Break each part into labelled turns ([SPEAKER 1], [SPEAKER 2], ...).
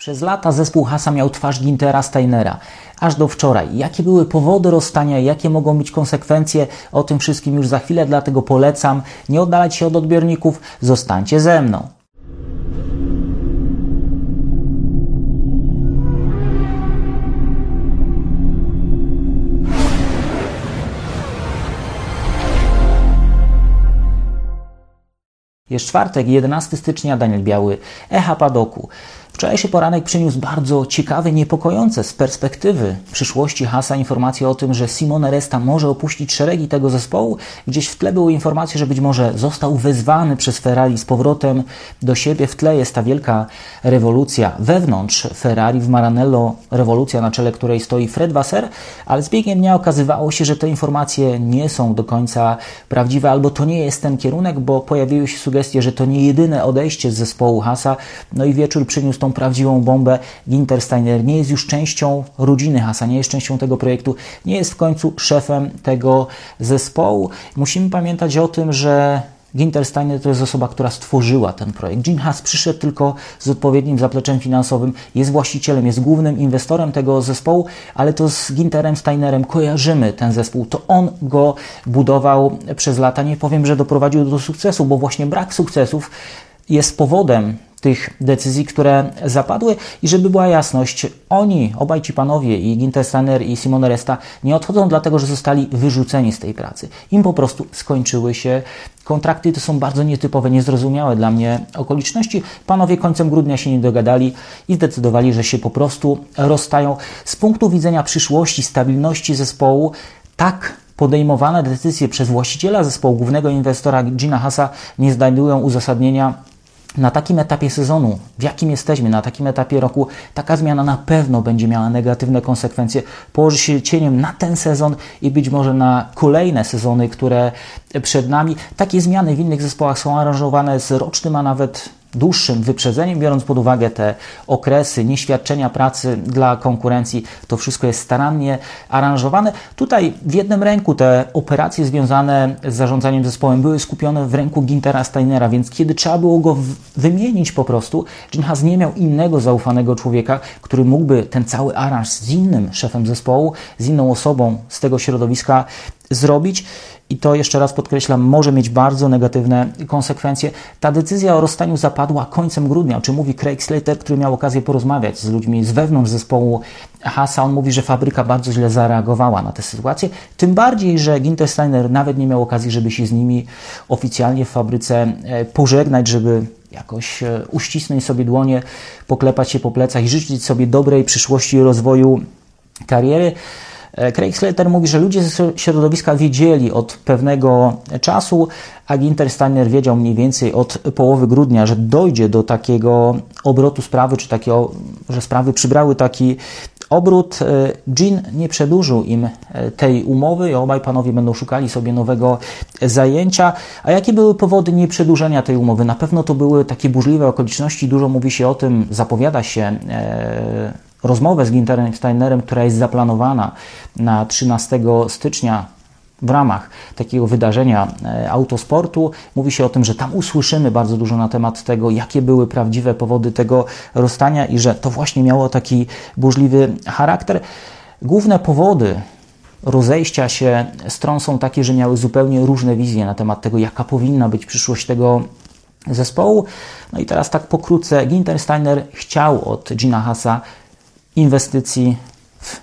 [SPEAKER 1] Przez lata zespół Hasa miał twarz Gintera Steinera, aż do wczoraj. Jakie były powody rozstania, jakie mogą być konsekwencje, o tym wszystkim już za chwilę, dlatego polecam nie oddalać się od odbiorników, zostańcie ze mną. Jest czwartek, 11 stycznia, Daniel Biały, Echa Padoku. Wczorajszy poranek przyniósł bardzo ciekawe, niepokojące z perspektywy przyszłości Hasa informacje o tym, że Simone Resta może opuścić szeregi tego zespołu. Gdzieś w tle były informacje, że być może został wezwany przez Ferrari z powrotem do siebie. W tle jest ta wielka rewolucja wewnątrz Ferrari w Maranello, rewolucja na czele której stoi Fred Wasser, ale z biegiem dnia okazywało się, że te informacje nie są do końca prawdziwe, albo to nie jest ten kierunek, bo pojawiły się sugestie, że to nie jedyne odejście z zespołu Hasa. No i wieczór przyniósł tą prawdziwą bombę. Ginter Steiner nie jest już częścią rodziny Hasa, nie jest częścią tego projektu, nie jest w końcu szefem tego zespołu. Musimy pamiętać o tym, że Ginter Steiner to jest osoba, która stworzyła ten projekt. Gene Haas przyszedł tylko z odpowiednim zapleczem finansowym, jest właścicielem, jest głównym inwestorem tego zespołu, ale to z Ginterem Steinerem kojarzymy ten zespół. To on go budował przez lata. Nie powiem, że doprowadził do sukcesu, bo właśnie brak sukcesów jest powodem tych decyzji, które zapadły i żeby była jasność, oni, obaj ci panowie i Ginter Steiner i Simone Resta nie odchodzą dlatego, że zostali wyrzuceni z tej pracy. Im po prostu skończyły się kontrakty. To są bardzo nietypowe, niezrozumiałe dla mnie okoliczności. Panowie końcem grudnia się nie dogadali i zdecydowali, że się po prostu rozstają. Z punktu widzenia przyszłości, stabilności zespołu, tak podejmowane decyzje przez właściciela zespołu, głównego inwestora Gina Hasa nie znajdują uzasadnienia na takim etapie sezonu, w jakim jesteśmy, na takim etapie roku, taka zmiana na pewno będzie miała negatywne konsekwencje, położy się cieniem na ten sezon i być może na kolejne sezony, które przed nami. Takie zmiany w innych zespołach są aranżowane z rocznym, a nawet dłuższym wyprzedzeniem, biorąc pod uwagę te okresy nieświadczenia pracy dla konkurencji, to wszystko jest starannie aranżowane. Tutaj w jednym ręku te operacje związane z zarządzaniem zespołem były skupione w ręku Gintera Steinera, więc kiedy trzeba było go wymienić po prostu, Ginhas nie miał innego zaufanego człowieka, który mógłby ten cały aranż z innym szefem zespołu, z inną osobą z tego środowiska zrobić i to jeszcze raz podkreślam, może mieć bardzo negatywne konsekwencje. Ta decyzja o rozstaniu zapadła końcem grudnia, o czym mówi Craig Slater, który miał okazję porozmawiać z ludźmi z wewnątrz zespołu Hasa. On mówi, że fabryka bardzo źle zareagowała na tę sytuację. Tym bardziej, że Ginter Steiner nawet nie miał okazji, żeby się z nimi oficjalnie w fabryce e, pożegnać, żeby jakoś e, uścisnąć sobie dłonie, poklepać się po plecach i życzyć sobie dobrej przyszłości i rozwoju kariery. E, Craig Slater mówi, że ludzie ze środowiska wiedzieli od pewnego czasu, a Ginter Steiner wiedział mniej więcej od połowy grudnia, że dojdzie do takiego obrotu sprawy, czy takiego, że sprawy przybrały taki obrót. E, Jean nie przedłużył im e, tej umowy i obaj panowie będą szukali sobie nowego zajęcia. A jakie były powody nieprzedłużenia tej umowy? Na pewno to były takie burzliwe okoliczności. Dużo mówi się o tym, zapowiada się rozmowę z Ginterem Steinerem, która jest zaplanowana na 13 stycznia w ramach takiego wydarzenia e, autosportu. Mówi się o tym, że tam usłyszymy bardzo dużo na temat tego, jakie były prawdziwe powody tego rozstania i że to właśnie miało taki burzliwy charakter. Główne powody rozejścia się stron są takie, że miały zupełnie różne wizje na temat tego, jaka powinna być przyszłość tego zespołu. No i teraz tak pokrótce, Ginter Steiner chciał od Gina Hasa inwestycji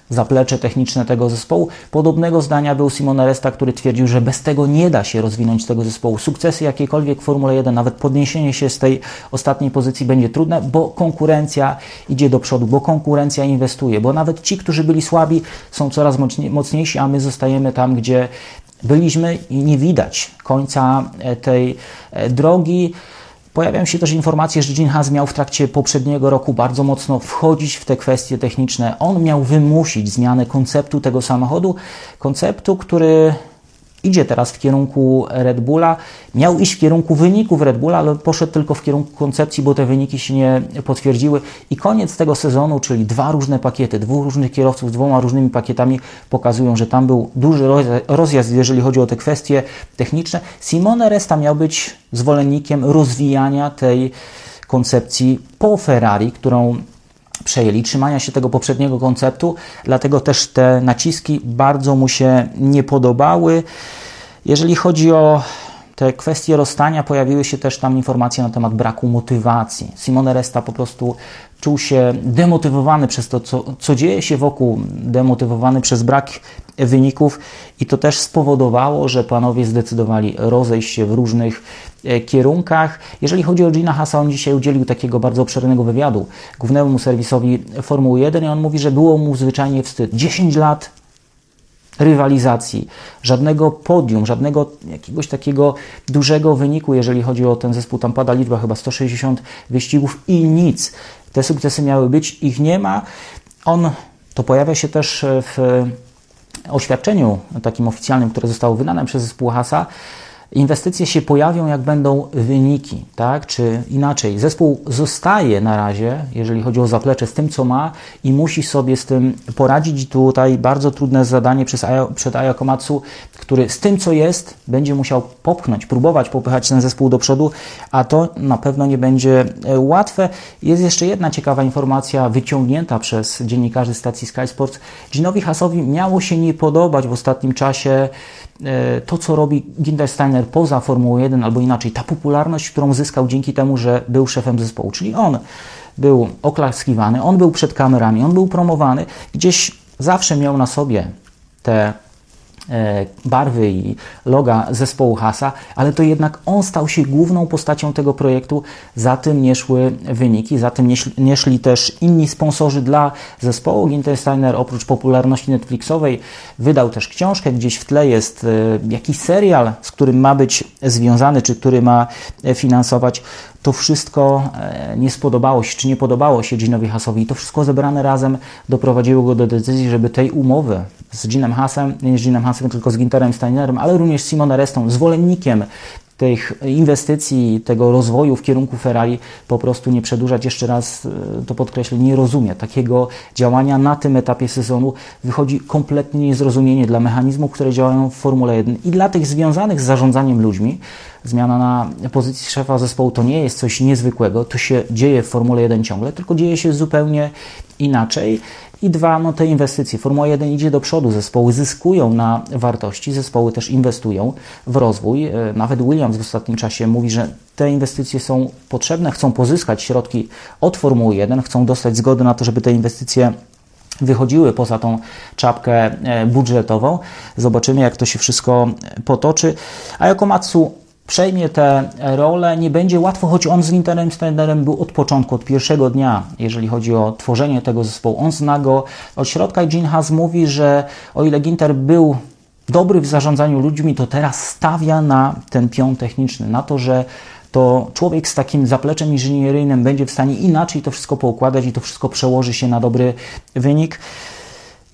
[SPEAKER 1] w zaplecze techniczne tego zespołu. Podobnego zdania był Simon Resta, który twierdził, że bez tego nie da się rozwinąć tego zespołu. Sukcesy jakiekolwiek w Formule 1, nawet podniesienie się z tej ostatniej pozycji będzie trudne, bo konkurencja idzie do przodu, bo konkurencja inwestuje, bo nawet ci, którzy byli słabi, są coraz mocniejsi, a my zostajemy tam, gdzie byliśmy i nie widać końca e, tej e, drogi. Pojawiają się też informacje, że Gene Haas miał w trakcie poprzedniego roku bardzo mocno wchodzić w te kwestie techniczne. On miał wymusić zmianę konceptu tego samochodu, konceptu, który idzie teraz w kierunku Red Bulla. Miał iść w kierunku wyników Red Bulla, ale poszedł tylko w kierunku koncepcji, bo te wyniki się nie potwierdziły. I koniec tego sezonu, czyli dwa różne pakiety, dwóch różnych kierowców z dwoma różnymi pakietami pokazują, że tam był duży rozjazd, jeżeli chodzi o te kwestie techniczne. Simone Resta miał być zwolennikiem rozwijania tej koncepcji po Ferrari, którą przejęli, trzymania się tego poprzedniego konceptu, dlatego też te naciski bardzo mu się nie podobały. Jeżeli chodzi o te kwestie rozstania, pojawiły się też tam informacje na temat braku motywacji. Simone Resta po prostu czuł się demotywowany przez to, co, co dzieje się wokół, demotywowany przez brak wyników i to też spowodowało, że panowie zdecydowali rozejść się w różnych e, kierunkach. Jeżeli chodzi o Gina Hasa, on dzisiaj udzielił takiego bardzo obszernego wywiadu głównemu serwisowi Formuły 1 i on mówi, że było mu zwyczajnie wstyd. 10 lat rywalizacji, żadnego podium, żadnego jakiegoś takiego dużego wyniku, jeżeli chodzi o ten zespół. Tam pada liczba chyba 160 wyścigów i nic. Te sukcesy miały być, ich nie ma. On, to pojawia się też w oświadczeniu takim oficjalnym, które zostało wydane przez zespół Hasa, inwestycje się pojawią, jak będą wyniki, tak? Czy inaczej, zespół zostaje na razie, jeżeli chodzi o zaplecze, z tym, co ma i musi sobie z tym poradzić. Tutaj bardzo trudne zadanie przez przed Ayakomatsu, który z tym, co jest, będzie musiał popchnąć, próbować popychać ten zespół do przodu, a to na pewno nie będzie e, łatwe. Jest jeszcze jedna ciekawa informacja wyciągnięta przez dziennikarzy stacji Sky Sports. Ginowi Hasowi miało się nie podobać w ostatnim czasie to, co robi Ginter Steiner poza Formułą 1, albo inaczej, ta popularność, którą zyskał dzięki temu, że był szefem zespołu, czyli on był oklaskiwany, on był przed kamerami, on był promowany, gdzieś zawsze miał na sobie te E, barwy i loga zespołu Hasa, ale to jednak on stał się główną postacią tego projektu. Za tym nie szły wyniki, za tym nie szli, też inni sponsorzy dla zespołu. Gintersteiner oprócz popularności Netflixowej wydał też książkę, gdzieś w tle jest e, jakiś serial, z którym ma być związany, czy który ma e, finansować to wszystko nie spodobało się, czy nie podobało się Ginowi Hasowi. I to wszystko zebrane razem doprowadziło go do decyzji, żeby tej umowy z Ginem Hasem, z Ginem Hasem, tylko z Ginterem Steinerem, ale również z Simone Restą, zwolennikiem tych inwestycji, tego rozwoju w kierunku Ferrari po prostu nie przedłużać. Jeszcze raz e, to podkreślę, nie rozumie takiego działania na tym etapie sezonu. Wychodzi kompletnie niezrozumienie dla mechanizmów, które działają w Formule 1 i dla tych związanych z zarządzaniem ludźmi. Zmiana na pozycji szefa zespołu to nie jest coś niezwykłego, to się dzieje w Formule 1 ciągle, tylko dzieje się zupełnie inaczej. I dwa, no te inwestycje. Formuła 1 idzie do przodu, zespoły zyskują na wartości, zespoły też inwestują w rozwój. E, nawet Williams w ostatnim czasie mówi, że te inwestycje są potrzebne, chcą pozyskać środki od Formuły 1, chcą dostać zgody na to, żeby te inwestycje wychodziły poza tą czapkę e, budżetową. Zobaczymy, jak to się wszystko potoczy. A Matsu przejmie tę rolę. Nie będzie łatwo, choć on z Winterem Steinerem był od początku, od pierwszego dnia, jeżeli chodzi o tworzenie tego zespołu. On zna go od środka i Gene Haas mówi, że o ile Ginter był dobry w zarządzaniu ludźmi, to teraz stawia na ten pion techniczny, na to, że to człowiek z takim zapleczem inżynieryjnym będzie w stanie inaczej to wszystko poukładać i to wszystko przełoży się na dobry wynik.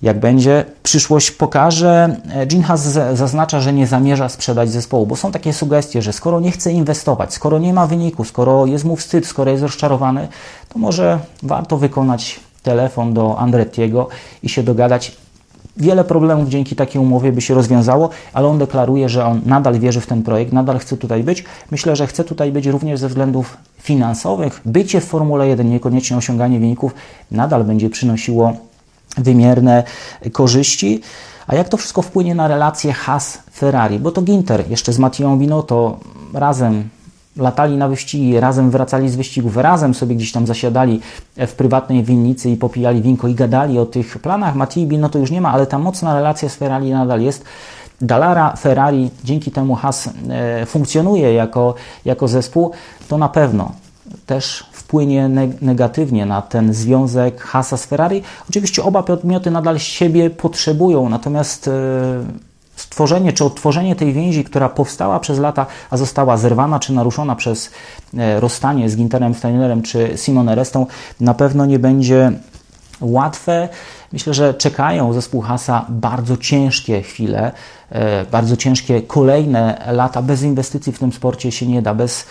[SPEAKER 1] Jak będzie, przyszłość pokaże. Gene zaznacza, że nie zamierza sprzedać zespołu, bo są takie sugestie, że skoro nie chce inwestować, skoro nie ma wyniku, skoro jest mu wstyd, skoro jest rozczarowany, to może warto wykonać telefon do Andrettiego i się dogadać. Wiele problemów dzięki takiej umowie by się rozwiązało, ale on deklaruje, że on nadal wierzy w ten projekt, nadal chce tutaj być. Myślę, że chce tutaj być również ze względów finansowych. Bycie w Formule 1, niekoniecznie osiąganie wyników, nadal będzie przynosiło wymierne korzyści. A jak to wszystko wpłynie na relacje Haas-Ferrari? Bo to Ginter jeszcze z Mattią Binotto razem latali na wyścigi, razem wracali z wyścigów, razem sobie gdzieś tam zasiadali w prywatnej winnicy i popijali winko i gadali o tych planach. Matti Binotto już nie ma, ale ta mocna relacja z Ferrari nadal jest. Dallara Ferrari, dzięki temu Haas e, funkcjonuje jako, jako zespół, to na pewno też wpłynie negatywnie na ten związek Hasa z Ferrari. Oczywiście oba podmioty nadal siebie potrzebują, natomiast e, stworzenie czy odtworzenie tej więzi, która powstała przez lata, a została zerwana czy naruszona przez e, rozstanie z Ginterem Steinerem czy Simone Restą, na pewno nie będzie łatwe. Myślę, że czekają zespół Hasa bardzo ciężkie chwile, e, bardzo ciężkie kolejne lata. Bez inwestycji w tym sporcie się nie da, bez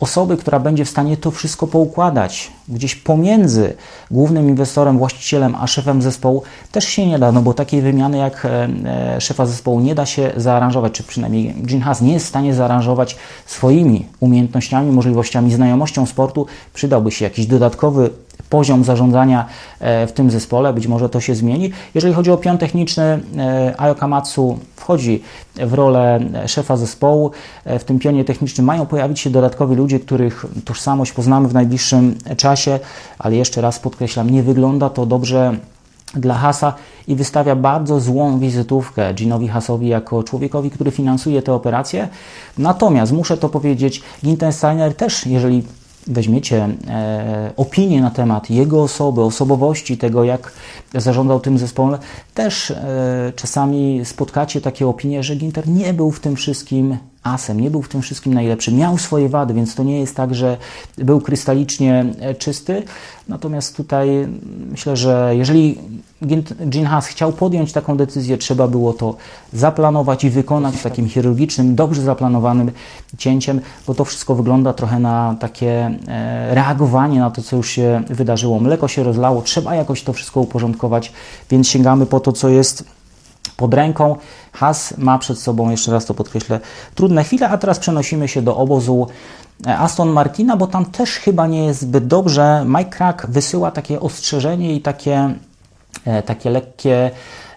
[SPEAKER 1] osoby, która będzie w stanie to wszystko poukładać gdzieś pomiędzy głównym inwestorem, właścicielem, a szefem zespołu też się nie da, no bo takiej wymiany jak e, e, szefa zespołu nie da się zaaranżować, czy przynajmniej Gene Haas nie jest w stanie zaaranżować swoimi umiejętnościami, możliwościami, znajomością sportu. Przydałby się jakiś dodatkowy poziom zarządzania w tym zespole. Być może to się zmieni. Jeżeli chodzi o pion techniczny, Ayo Kamatsu wchodzi w rolę szefa zespołu. W tym pionie technicznym mają pojawić się dodatkowi ludzie, których tożsamość poznamy w najbliższym czasie, ale jeszcze raz podkreślam, nie wygląda to dobrze dla Hasa i wystawia bardzo złą wizytówkę Ginowi Hasowi jako człowiekowi, który finansuje te operacje. Natomiast muszę to powiedzieć, Gintensteiner też, jeżeli weźmiecie e, opinię na temat jego osoby, osobowości, tego jak zarządzał tym zespołem, też e, czasami spotkacie takie opinie, że Ginter nie był w tym wszystkim asem, nie był w tym wszystkim najlepszy. Miał swoje wady, więc to nie jest tak, że był krystalicznie e, czysty. Natomiast tutaj myślę, że jeżeli Gene Haas chciał podjąć taką decyzję, trzeba było to zaplanować i wykonać takim chirurgicznym, dobrze zaplanowanym cięciem, bo to wszystko wygląda trochę na takie e, reagowanie na to, co już się wydarzyło. Mleko się rozlało, trzeba jakoś to wszystko uporządkować, więc sięgamy po to, co jest pod ręką. Has ma przed sobą, jeszcze raz to podkreślę, trudne chwile, a teraz przenosimy się do obozu e, Aston Martina, bo tam też chyba nie jest zbyt dobrze. Mike Crack wysyła takie ostrzeżenie i takie, e, takie lekkie,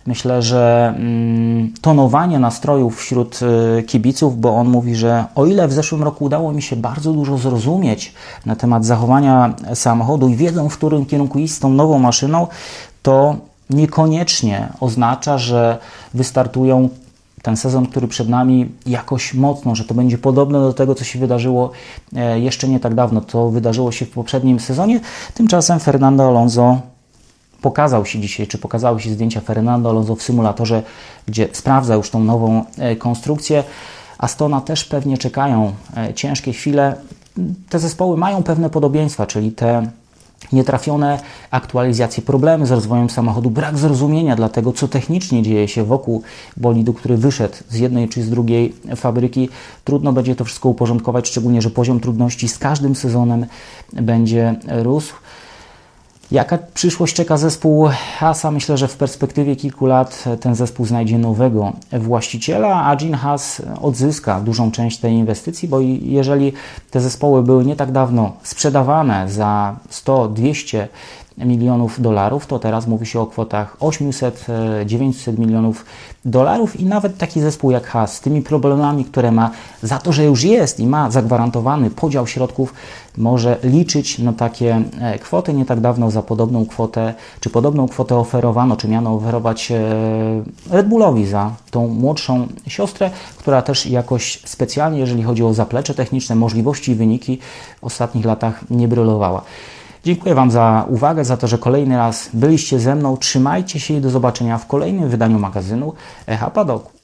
[SPEAKER 1] myślę, że mm, tonowanie nastrojów wśród e, kibiców, bo on mówi, że o ile w zeszłym roku udało mi się bardzo dużo zrozumieć na temat zachowania samochodu i wiedzą, w którym kierunku iść z tą nową maszyną, to niekoniecznie oznacza, że wystartują ten sezon, który przed nami, jakoś mocno, że to będzie podobne do tego, co się wydarzyło e, jeszcze nie tak dawno. To wydarzyło się w poprzednim sezonie. Tymczasem Fernando Alonso pokazał się dzisiaj, czy pokazały się zdjęcia Fernando Alonso w symulatorze, gdzie sprawdza już tą nową e, konstrukcję. Astona też pewnie czekają e, ciężkie chwile. Te zespoły mają pewne podobieństwa, czyli te nietrafione aktualizacje, problemy z rozwojem samochodu, brak zrozumienia dla tego, co technicznie dzieje się wokół bolidu, który wyszedł z jednej czy z drugiej fabryki. Trudno będzie to wszystko uporządkować, szczególnie, że poziom trudności z każdym sezonem będzie rósł. Jaka przyszłość czeka zespół Hasa? Myślę, że w perspektywie kilku lat ten zespół znajdzie nowego właściciela, a Gene Haas odzyska dużą część tej inwestycji, bo jeżeli te zespoły były nie tak dawno sprzedawane za 100-200 milionów dolarów, to teraz mówi się o kwotach 800-900 milionów dolarów i nawet taki zespół jak Haas z tymi problemami, które ma, za to, że już jest i ma zagwarantowany podział środków, może liczyć na takie e, kwoty. Nie tak dawno za podobną kwotę, czy podobną kwotę oferowano, czy miano oferować e, Red Bullowi za tą młodszą siostrę, która też jakoś specjalnie, jeżeli chodzi o zaplecze techniczne, możliwości i wyniki w ostatnich latach nie brylowała. Dziękuję Wam za uwagę, za to, że kolejny raz byliście ze mną. Trzymajcie się i do zobaczenia w kolejnym wydaniu magazynu Echa Padoku.